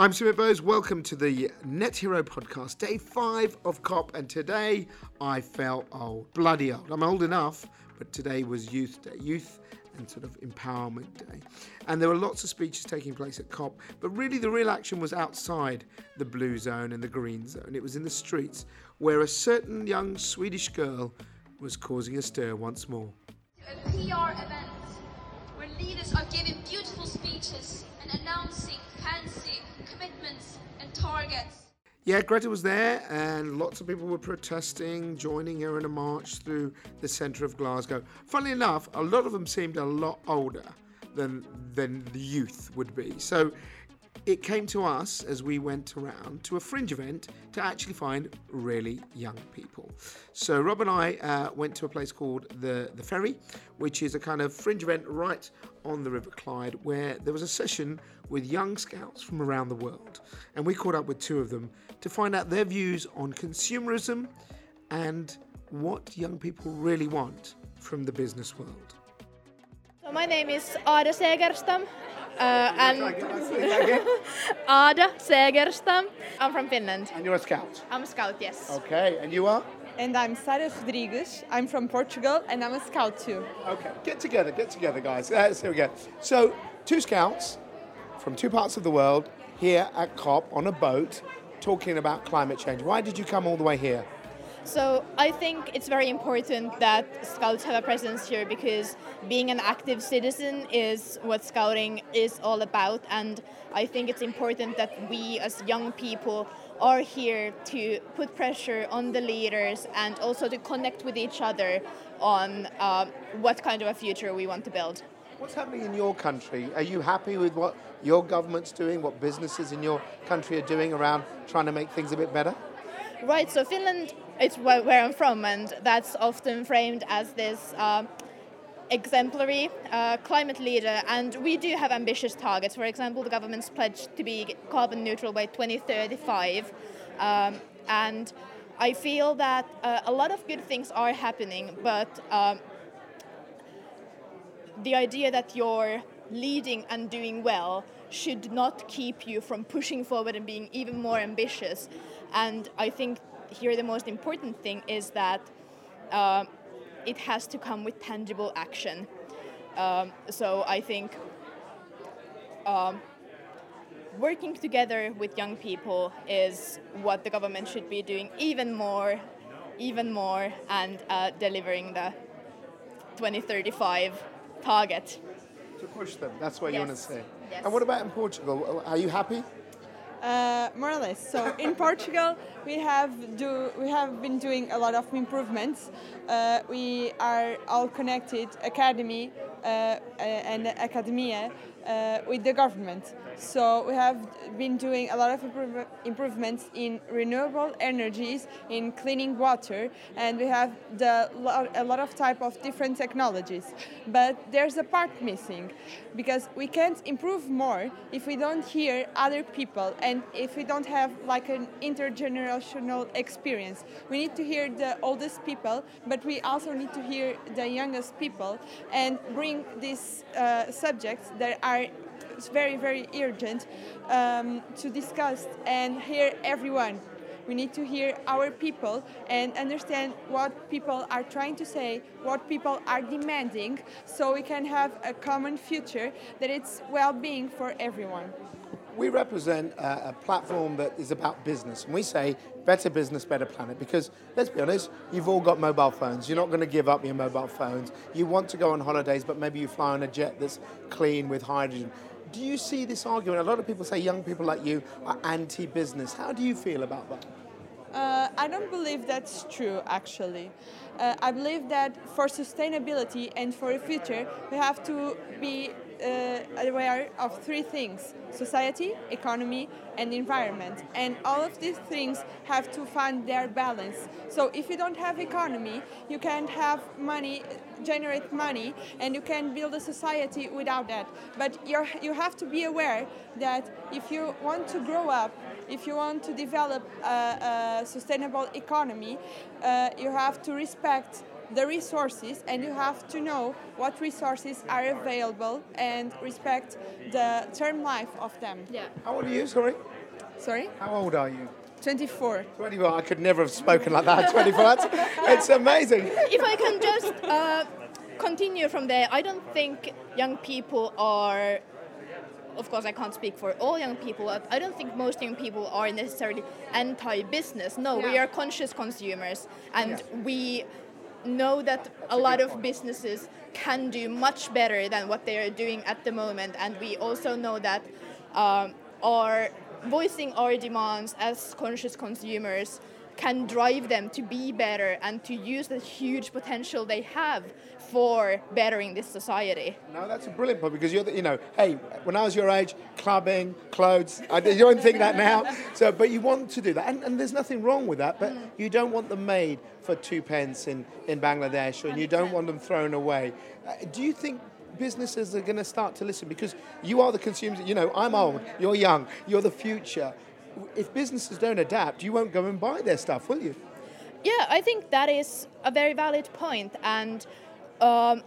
I'm Sumit Bose. Welcome to the Net Hero podcast, day five of COP. And today I felt old, bloody old. I'm old enough, but today was Youth Day, Youth and sort of Empowerment Day. And there were lots of speeches taking place at COP, but really the real action was outside the blue zone and the green zone. It was in the streets where a certain young Swedish girl was causing a stir once more. A PR event targets. Yeah, Greta was there, and lots of people were protesting, joining her in a march through the centre of Glasgow. Funnily enough, a lot of them seemed a lot older than than the youth would be. So it came to us as we went around to a fringe event to actually find really young people. So Rob and I uh, went to a place called the the Ferry, which is a kind of fringe event right on the River Clyde, where there was a session with young scouts from around the world, and we caught up with two of them to find out their views on consumerism and what young people really want from the business world. So my name is Ada Segerstam, uh, and Ada Segerstam. I'm from Finland. And you're a scout. I'm a scout, yes. Okay, and you are? And I'm Sara Rodrigues. I'm from Portugal and I'm a scout too. Okay, get together, get together, guys. Uh, here we go. So, two scouts from two parts of the world here at COP on a boat talking about climate change. Why did you come all the way here? So I think it's very important that scouts have a presence here because being an active citizen is what scouting is all about and I think it's important that we as young people are here to put pressure on the leaders and also to connect with each other on uh, what kind of a future we want to build. What's happening in your country? Are you happy with what your government's doing, what businesses in your country are doing around trying to make things a bit better? Right, so Finland, it's where, I'm from, and that's often framed as this uh, exemplary uh, climate leader. And we do have ambitious targets. For example, the government's pledged to be carbon neutral by 2035. Um, and I feel that uh, a lot of good things are happening, but um, the idea that you're leading and doing well should not keep you from pushing forward and being even more ambitious. And I think here the most important thing is that uh, it has to come with tangible action. Um, so I think um, working together with young people is what the government should be doing even more, even more, and uh, delivering the 2035 target. To push them, that's what you want to Yes. say. Yes. And what about in Portugal? Are you happy? Uh, more or less. So in Portugal, we have do we have been doing a lot of improvements. Uh, we are all connected, academy uh, uh, and academia, uh, with the government. So we have been doing a lot of improve- improvements in renewable energies, in cleaning water, and we have the a lot of type of different technologies. But there's a part missing, because we can't improve more if we don't hear other people and if we don't have like an intergenerational experience. We need to hear the oldest people, but we also need to hear the youngest people and bring these uh, subjects that are very, very urgent um, to discuss and hear everyone. We need to hear our people and understand what people are trying to say, what people are demanding, so we can have a common future that it's well-being for everyone. We represent a, a platform that is about business, and we say better business, better planet. Because let's be honest, you've all got mobile phones. You're not going to give up your mobile phones. You want to go on holidays, but maybe you fly on a jet that's clean with hydrogen. Do you see this argument? A lot of people say young people like you are anti-business. How do you feel about that? Uh, I don't believe that's true, actually. Uh, I believe that for sustainability and for the future, we have to be aware of three things society, economy, and environment. And all of these things have to find their balance. So if you don't have economy, you can't have money, generate money, and you can't build a society without that. But you're, you have to be aware that if you want to grow up, if you want to develop a, a sustainable economy, uh, you have to respect the resources and you have to know what resources are available and respect the term life of them. Yeah. How old are you? Sorry. Sorry? How old are you? 24. 24. I could never have spoken like that. 24. That's, it's amazing. if I can just uh, continue from there, I don't think young people are. Of course, I can't speak for all young people. but I don't think most young people are necessarily anti-business. No, we are conscious consumers, and we know that a lot of businesses can do much better than what they are doing at the moment, and we also know that um, our voicing our demands as conscious consumers can drive them to be better and to use the huge potential they have for bettering this society. No, that's a brilliant point because you're, the, you know, hey, when I was your age, clubbing, clothes, I, you don't think that now. So, but you want to do that, and, and there's nothing wrong with that. But you don't want them made for two pence in, in Bangladesh, and you don't want them thrown away. Uh, do you think businesses are going to start to listen because you are the consumers? You know, I'm old, you're young, you're the future. If businesses don't adapt, you won't go and buy their stuff, will you? Yeah, I think that is a very valid point, and um,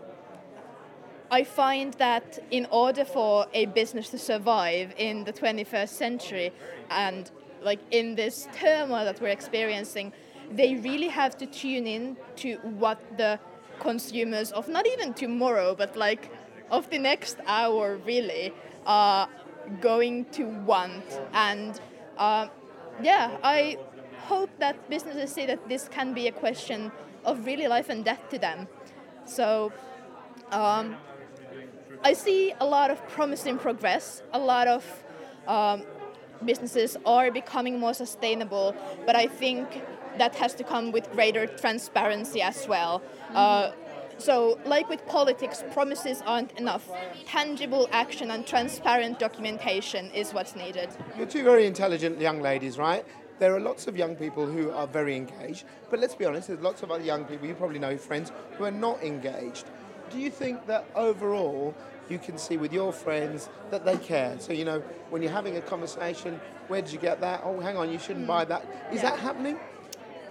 I find that in order for a business to survive in the 21st century and like in this turmoil that we're experiencing, they really have to tune in to what the consumers of not even tomorrow, but like of the next hour really are going to want. And uh, yeah, I hope that businesses see that this can be a question of really life and death to them. So um, I see a lot of promising progress. A lot of um, businesses are becoming more sustainable, but I think that has to come with greater transparency as well. Uh, so, like with politics, promises aren't enough. Tangible action and transparent documentation is what's needed. You're two very intelligent young ladies, right? There are lots of young people who are very engaged, but let's be honest, there's lots of other young people, you probably know friends, who are not engaged. Do you think that overall you can see with your friends that they care? So, you know, when you're having a conversation, where did you get that? Oh, hang on, you shouldn't hmm. buy that. Is that happening?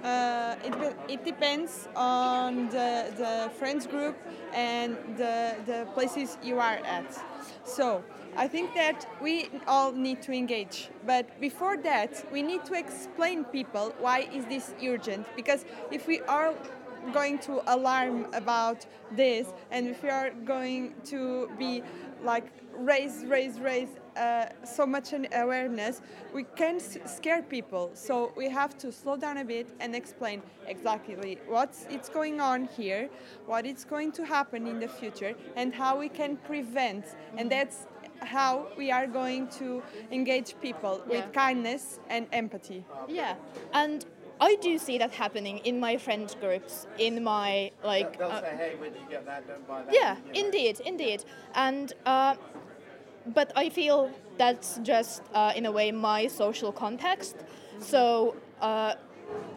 Uh, it, it depends on the, the friends group and the, the places you are at. So I think that we all need to engage. But before that, we need to explain people why is this urgent. Because if we are going to alarm about this and if we are going to be like raise, raise, raise uh, so much awareness, we can s- scare people. So we have to slow down a bit and explain exactly what's it's going on here, what is going to happen in the future, and how we can prevent. And that's how we are going to engage people Yeah. with kindness and empathy. Yeah, and I do see that happening in my friend groups, in my like. uh, hey, where did you get that? Don't buy that. Yeah, indeed, indeed. And uh, but I feel that's just uh, in a way my social context. So uh,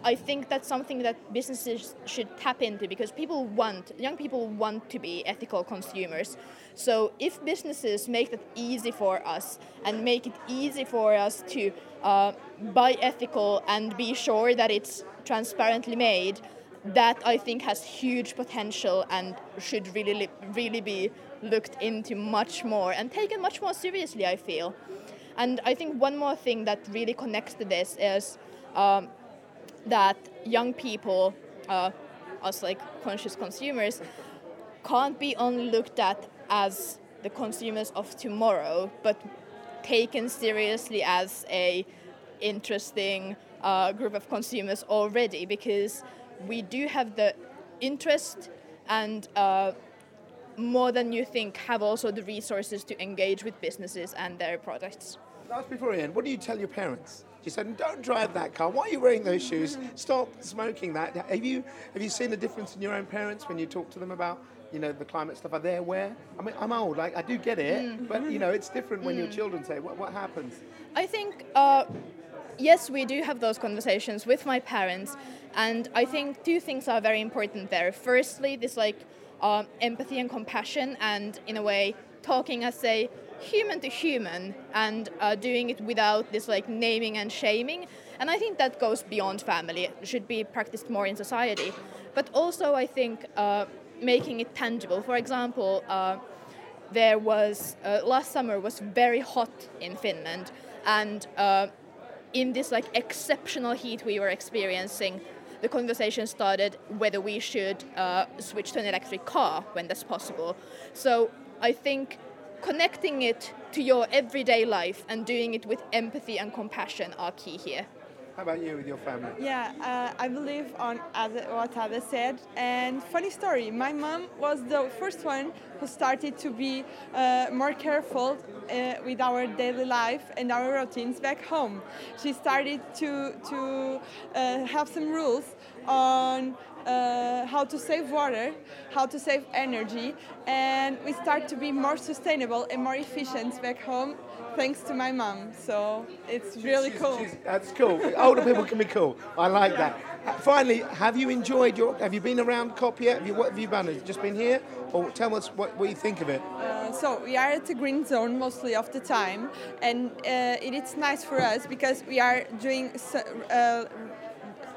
I think that's something that businesses should tap into because people want young people want to be ethical consumers. So if businesses make that easy for us and make it easy for us to uh, buy ethical and be sure that it's transparently made, that I think has huge potential and should really really be looked into much more and taken much more seriously. I feel, and I think one more thing that really connects to this is um, that young people, uh, us like conscious consumers, can't be only looked at as the consumers of tomorrow, but taken seriously as a interesting uh, group of consumers already because we do have the interest and uh, more than you think have also the resources to engage with businesses and their products. Last before we end, what do you tell your parents? You said, "Don't drive that car. Why are you wearing those shoes? Stop smoking that." Have you have you seen a difference in your own parents when you talk to them about you know the climate stuff? Are they aware? I mean, I'm old. Like I do get it, but you know it's different when your children say, "What what happens?" I think, uh, yes, we do have those conversations with my parents, and I think two things are very important there. Firstly, this like um, empathy and compassion, and in a way, talking as a human to human and uh, doing it without this like naming and shaming. And I think that goes beyond family. It should be practiced more in society. But also, I think uh, making it tangible. For example, uh, there was uh, last summer was very hot in Finland, and uh, in this like exceptional heat we were experiencing, the conversation started whether we should uh, switch to an electric car when that's possible. So I think connecting it to your everyday life and doing it with empathy and compassion are key here. How about you with your family? Yeah, uh, I believe on what Ada said. And funny story, my mom was the first one who started to be uh, more careful uh, with our daily life and our routines back home. She started to to uh, have some rules on uh, how to save water, how to save energy, and we start to be more sustainable and more efficient back home thanks to my mom. So it's really She's- cool. she's- that's cool. Older people can be cool. I like that. Finally, have you enjoyed your? Have you been around COP yet? Have you, what have you done? Have you just been here, or tell us what, what you think of it? Uh, so we are at the green zone mostly of the time, and uh, it is nice for us because we are doing. Uh,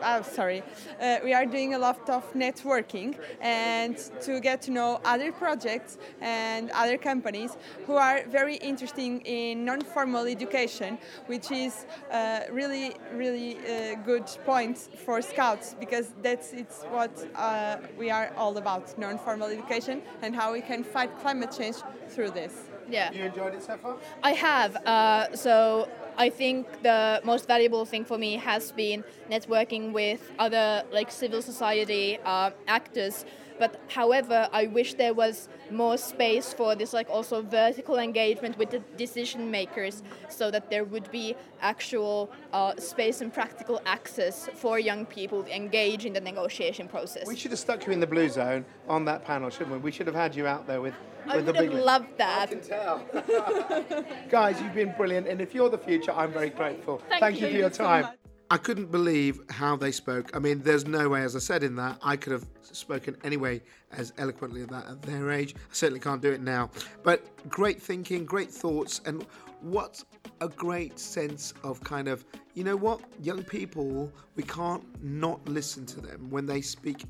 oh, sorry, uh, we are doing a lot of networking and to get to know other projects and other companies who are very interesting in non-formal education, which is uh, really, really uh, good point for Scouts because that's it's what uh, we are all about: non-formal education and how we can fight climate change through this. Yeah. You enjoyed it so far? I have. Uh, so I think the most valuable thing for me has been networking with other like civil society uh, actors. But however, I wish there was more space for this like also vertical engagement with the decision makers, so that there would be actual uh, space and practical access for young people to engage in the negotiation process. We should have stuck you in the blue zone on that panel, shouldn't we? We should have had you out there with, I with the would big have lips. loved that. I can tell. Guys, you've been brilliant, and if you're the future, I'm very grateful. Thank you you. for your time. much. I couldn't believe how they spoke. I mean, there's no way, as I said in that, I could have spoken anyway as eloquently as that at their age. I certainly can't do it now. But great thinking, great thoughts, and what a great sense of kind of, you know what, young people, we can't not listen to them when they speak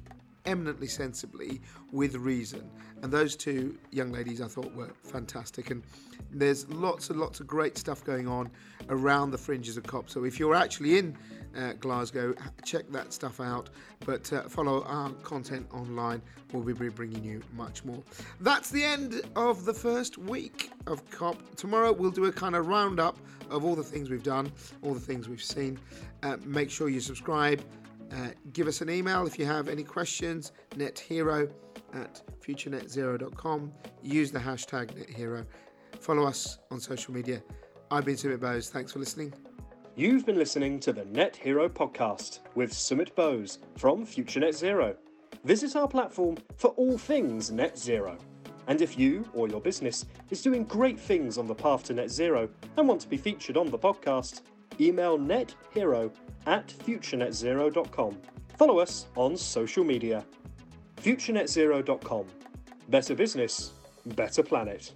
eminently sensibly with reason. And those two young ladies I thought were fantastic. And there's lots and lots of great stuff going on around the fringes of COP. So if you're actually in uh, Glasgow, check that stuff out. But uh, follow our content online. We'll be bringing you much more. That's the end of the first week of COP. Tomorrow we'll do a kind of roundup of all the things we've done, all the things we've seen. Uh, make sure you subscribe. Uh, give us an email if you have any questions. Nethero at futurenetzero.com. Use the hashtag Nethero. Follow us on social media. I've been Sumit Bose. Thanks for listening. You've been listening to the Net Hero podcast with Sumit Bose from Future Net Zero. Visit our platform for all things net zero. And if you or your business is doing great things on the path to net zero and want to be featured on the podcast, email nethero at futurenetzero.com. Follow us on social media. futurenetzero.com. Better business, better planet.